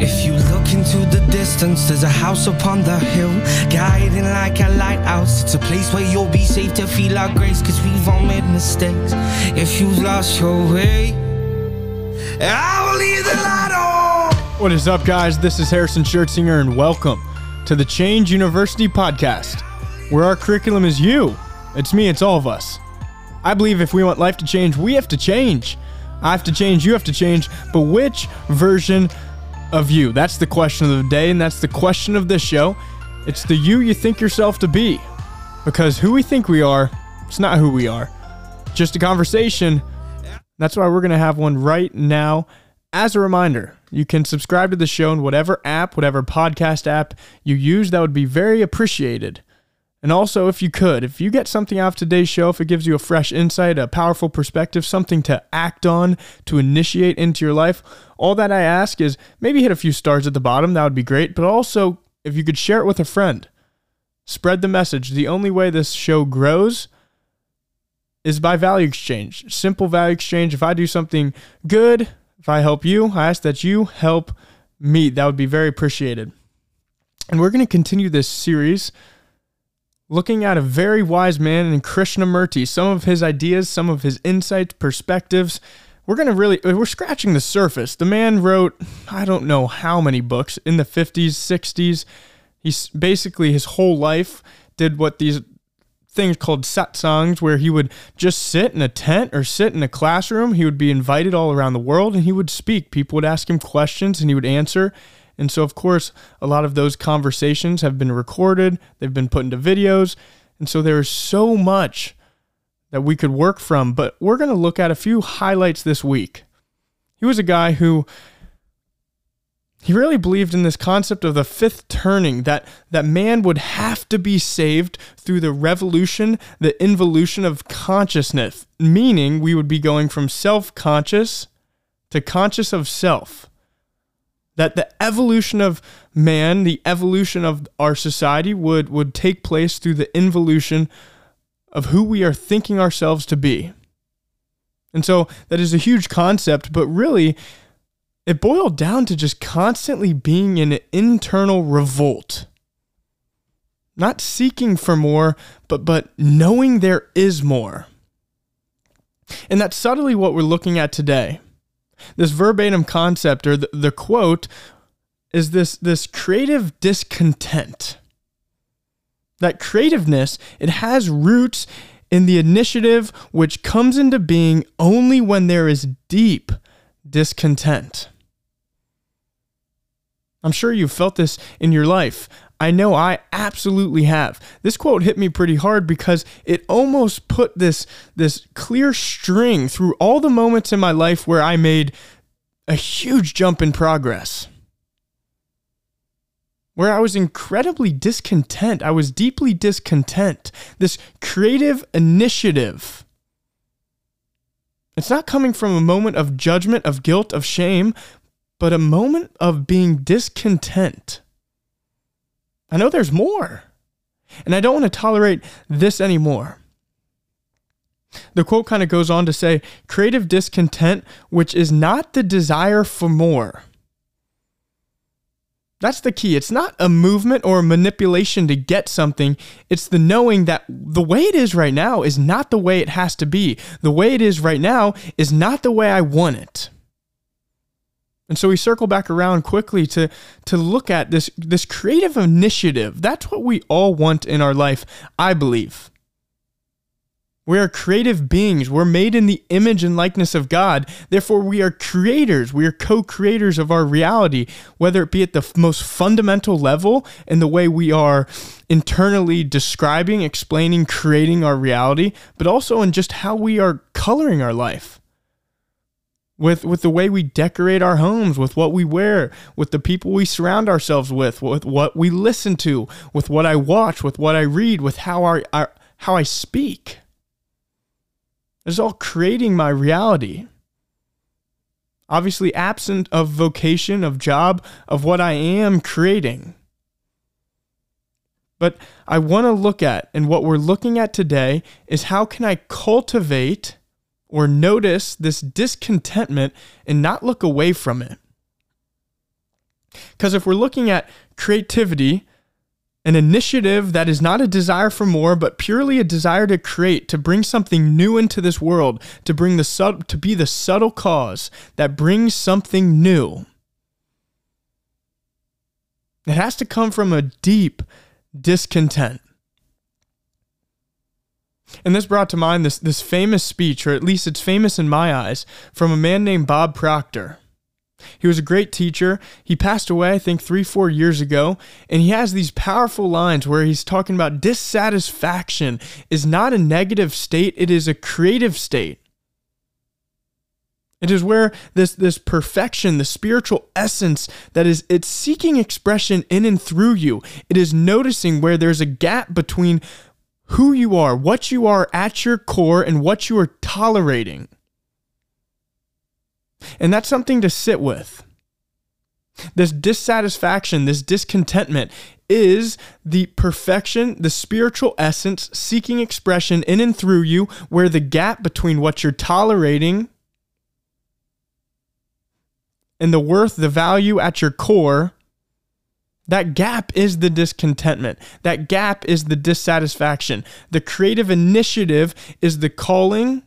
If you look into the distance, there's a house upon the hill, guiding like a lighthouse. It's a place where you'll be safe to feel our grace, cause we've all made mistakes. If you've lost your way, I will leave the light on. What is up, guys? This is Harrison Schertzinger, and welcome to the Change University podcast, where our curriculum is you. It's me, it's all of us. I believe if we want life to change, we have to change. I have to change, you have to change, but which version of you? That's the question of the day, and that's the question of this show. It's the you you think yourself to be. Because who we think we are, it's not who we are. Just a conversation. That's why we're going to have one right now. As a reminder, you can subscribe to the show in whatever app, whatever podcast app you use. That would be very appreciated. And also, if you could, if you get something out of today's show, if it gives you a fresh insight, a powerful perspective, something to act on, to initiate into your life, all that I ask is maybe hit a few stars at the bottom. That would be great. But also, if you could share it with a friend, spread the message. The only way this show grows is by value exchange. Simple value exchange. If I do something good, if I help you, I ask that you help me. That would be very appreciated. And we're going to continue this series looking at a very wise man in Krishnamurti, some of his ideas, some of his insights, perspectives. We're going to really, we're scratching the surface. The man wrote, I don't know how many books in the 50s, 60s. He's basically his whole life did what these things called satsangs, where he would just sit in a tent or sit in a classroom. He would be invited all around the world and he would speak. People would ask him questions and he would answer. And so, of course, a lot of those conversations have been recorded, they've been put into videos. And so, there is so much that we could work from. But we're going to look at a few highlights this week. He was a guy who he really believed in this concept of the fifth turning that that man would have to be saved through the revolution the involution of consciousness meaning we would be going from self-conscious to conscious of self that the evolution of man, the evolution of our society would would take place through the involution of who we are thinking ourselves to be. And so that is a huge concept, but really it boiled down to just constantly being in an internal revolt. Not seeking for more, but but knowing there is more. And that's subtly what we're looking at today. This verbatim concept or the, the quote is this this creative discontent. That creativeness, it has roots in the initiative which comes into being only when there is deep discontent. I'm sure you've felt this in your life. I know I absolutely have. This quote hit me pretty hard because it almost put this this clear string through all the moments in my life where I made a huge jump in progress. Where I was incredibly discontent. I was deeply discontent. This creative initiative. It's not coming from a moment of judgment, of guilt, of shame, but a moment of being discontent. I know there's more, and I don't want to tolerate this anymore. The quote kind of goes on to say creative discontent, which is not the desire for more. That's the key. It's not a movement or a manipulation to get something. It's the knowing that the way it is right now is not the way it has to be. The way it is right now is not the way I want it. And so we circle back around quickly to to look at this this creative initiative. That's what we all want in our life, I believe. We are creative beings. We're made in the image and likeness of God. Therefore, we are creators. We are co creators of our reality, whether it be at the most fundamental level in the way we are internally describing, explaining, creating our reality, but also in just how we are coloring our life with with the way we decorate our homes, with what we wear, with the people we surround ourselves with, with what we listen to, with what I watch, with what I read, with how our, our how I speak. It's all creating my reality. Obviously, absent of vocation, of job, of what I am creating. But I want to look at, and what we're looking at today is how can I cultivate or notice this discontentment and not look away from it. Because if we're looking at creativity, an initiative that is not a desire for more, but purely a desire to create, to bring something new into this world, to bring the sub, to be the subtle cause that brings something new. It has to come from a deep discontent. And this brought to mind this, this famous speech, or at least it's famous in my eyes, from a man named Bob Proctor. He was a great teacher. He passed away, I think, three, four years ago. And he has these powerful lines where he's talking about dissatisfaction is not a negative state, it is a creative state. It is where this, this perfection, the spiritual essence that is, it's seeking expression in and through you. It is noticing where there's a gap between who you are, what you are at your core, and what you are tolerating. And that's something to sit with. This dissatisfaction, this discontentment is the perfection, the spiritual essence seeking expression in and through you, where the gap between what you're tolerating and the worth, the value at your core, that gap is the discontentment. That gap is the dissatisfaction. The creative initiative is the calling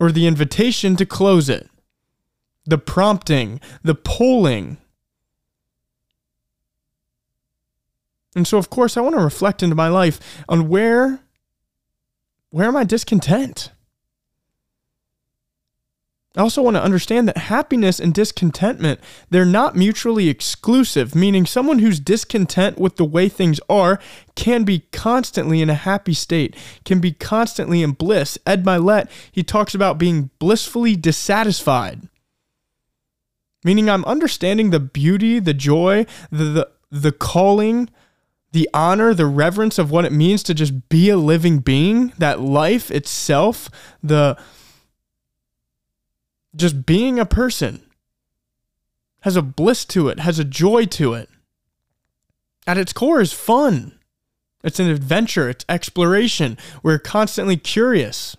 or the invitation to close it, the prompting, the pulling. And so, of course, I want to reflect into my life on where, where am I discontent? I also want to understand that happiness and discontentment, they're not mutually exclusive, meaning someone who's discontent with the way things are can be constantly in a happy state, can be constantly in bliss. Ed Mylett, he talks about being blissfully dissatisfied. Meaning I'm understanding the beauty, the joy, the the, the calling, the honor, the reverence of what it means to just be a living being, that life itself, the just being a person has a bliss to it, has a joy to it. At its core is fun. It's an adventure, it's exploration. We're constantly curious.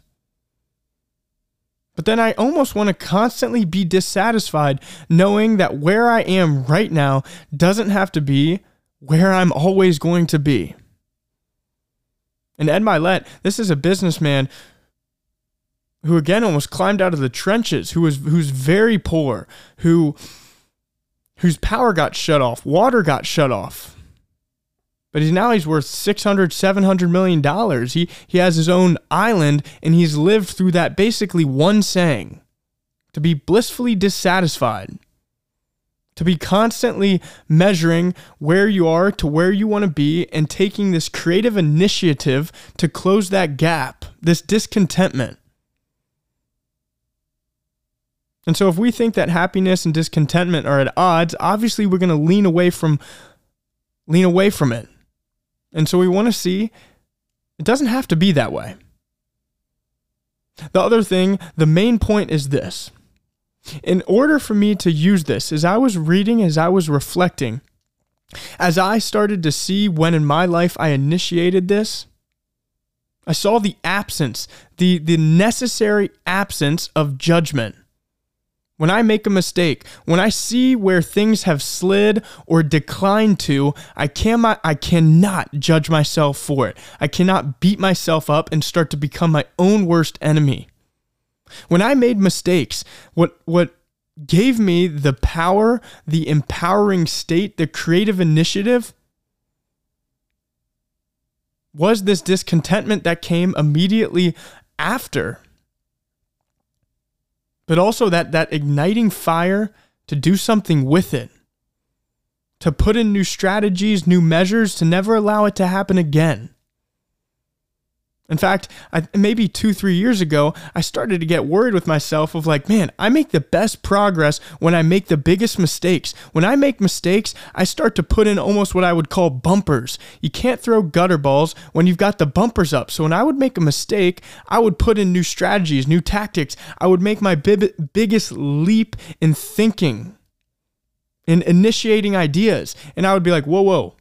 But then I almost want to constantly be dissatisfied knowing that where I am right now doesn't have to be where I'm always going to be. And Ed Mylett, this is a businessman who again almost climbed out of the trenches, who was who's very poor, who whose power got shut off, water got shut off. But he's now he's worth 600 700 million dollars. He he has his own island and he's lived through that basically one saying to be blissfully dissatisfied. To be constantly measuring where you are to where you want to be and taking this creative initiative to close that gap, this discontentment. And so if we think that happiness and discontentment are at odds, obviously we're going to lean away from lean away from it. And so we want to see it doesn't have to be that way. The other thing, the main point is this. In order for me to use this, as I was reading, as I was reflecting, as I started to see when in my life I initiated this, I saw the absence, the, the necessary absence of judgment when I make a mistake, when I see where things have slid or declined to, I cannot I cannot judge myself for it. I cannot beat myself up and start to become my own worst enemy. When I made mistakes, what what gave me the power, the empowering state, the creative initiative was this discontentment that came immediately after but also that that igniting fire to do something with it to put in new strategies new measures to never allow it to happen again in fact, I, maybe two, three years ago, I started to get worried with myself of like, man, I make the best progress when I make the biggest mistakes. When I make mistakes, I start to put in almost what I would call bumpers. You can't throw gutter balls when you've got the bumpers up. So when I would make a mistake, I would put in new strategies, new tactics. I would make my bib- biggest leap in thinking, in initiating ideas. And I would be like, whoa, whoa,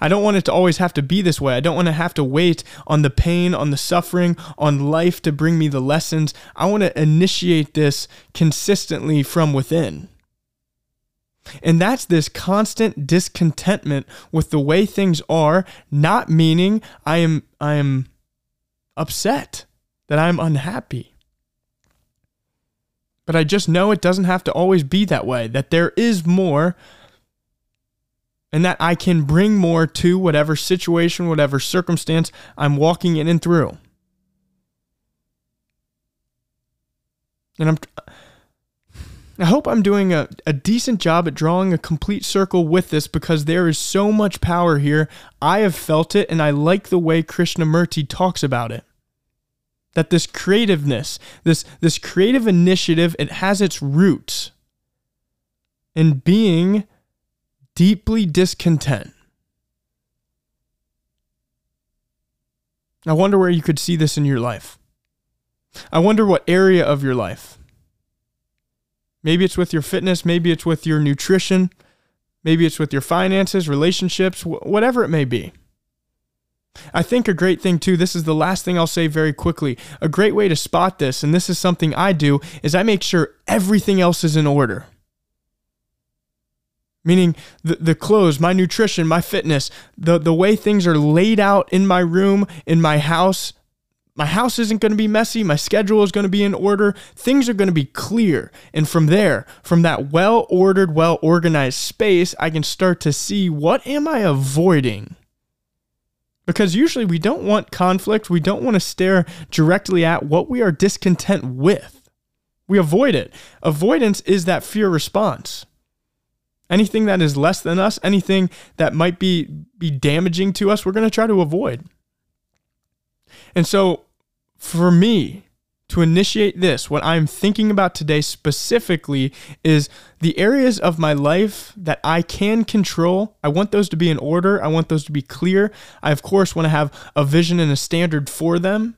I don't want it to always have to be this way. I don't want to have to wait on the pain, on the suffering, on life to bring me the lessons. I want to initiate this consistently from within. And that's this constant discontentment with the way things are, not meaning I am I am upset, that I'm unhappy. But I just know it doesn't have to always be that way, that there is more and that I can bring more to whatever situation, whatever circumstance I'm walking in and through. And I'm I hope I'm doing a, a decent job at drawing a complete circle with this because there is so much power here. I have felt it and I like the way Krishnamurti talks about it. That this creativeness, this, this creative initiative, it has its roots in being deeply discontent. I wonder where you could see this in your life. I wonder what area of your life. Maybe it's with your fitness, maybe it's with your nutrition, maybe it's with your finances, relationships, whatever it may be. I think a great thing too, this is the last thing I'll say very quickly. A great way to spot this, and this is something I do, is I make sure everything else is in order meaning the, the clothes, my nutrition, my fitness, the, the way things are laid out in my room, in my house. My house isn't going to be messy. My schedule is going to be in order. Things are going to be clear. And from there, from that well ordered, well organized space, I can start to see what am I avoiding? Because usually we don't want conflict. We don't want to stare directly at what we are discontent with. We avoid it. Avoidance is that fear response. Anything that is less than us, anything that might be be damaging to us, we're going to try to avoid. And so for me to initiate this, what I'm thinking about today specifically is the areas of my life that I can control. I want those to be in order. I want those to be clear. I, of course, want to have a vision and a standard for them.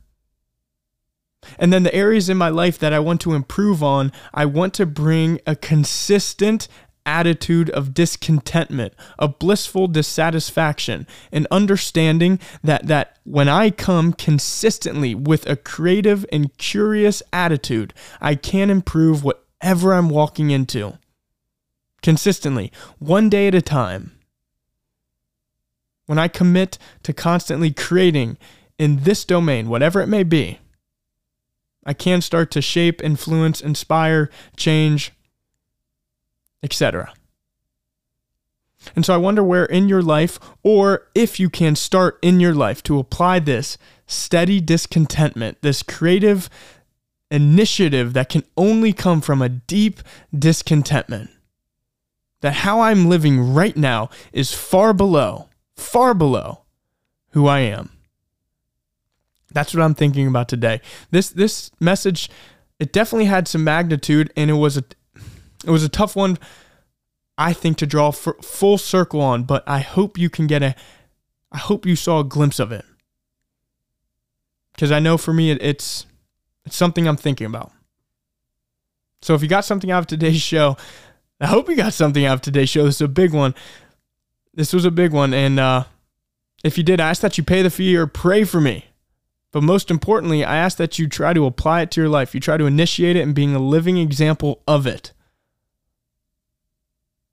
And then the areas in my life that I want to improve on, I want to bring a consistent attitude of discontentment, a blissful dissatisfaction, an understanding that that when I come consistently with a creative and curious attitude, I can improve whatever I'm walking into. Consistently, one day at a time. When I commit to constantly creating in this domain, whatever it may be, I can start to shape, influence, inspire, change, etc. And so I wonder where in your life, or if you can start in your life to apply this steady discontentment, this creative initiative that can only come from a deep discontentment. That how I'm living right now is far below, far below who I am. That's what I'm thinking about today. This this message it definitely had some magnitude and it was a it was a tough one, I think, to draw full circle on, but I hope you can get a, I hope you saw a glimpse of it. Because I know for me, it, it's, it's something I'm thinking about. So if you got something out of today's show, I hope you got something out of today's show. This is a big one. This was a big one. And uh, if you did, I ask that you pay the fee or pray for me. But most importantly, I ask that you try to apply it to your life. You try to initiate it and being a living example of it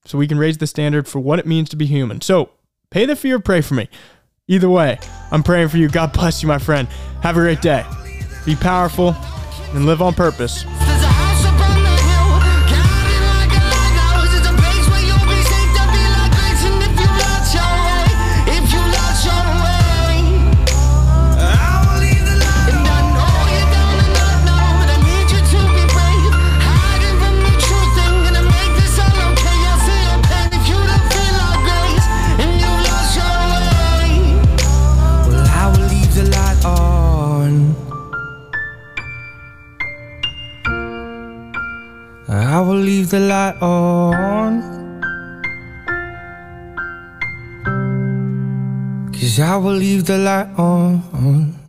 so we can raise the standard for what it means to be human. So pay the fee or pray for me. Either way, I'm praying for you. God bless you, my friend. Have a great day. Be powerful and live on purpose. The light on. Cause I will leave the light on.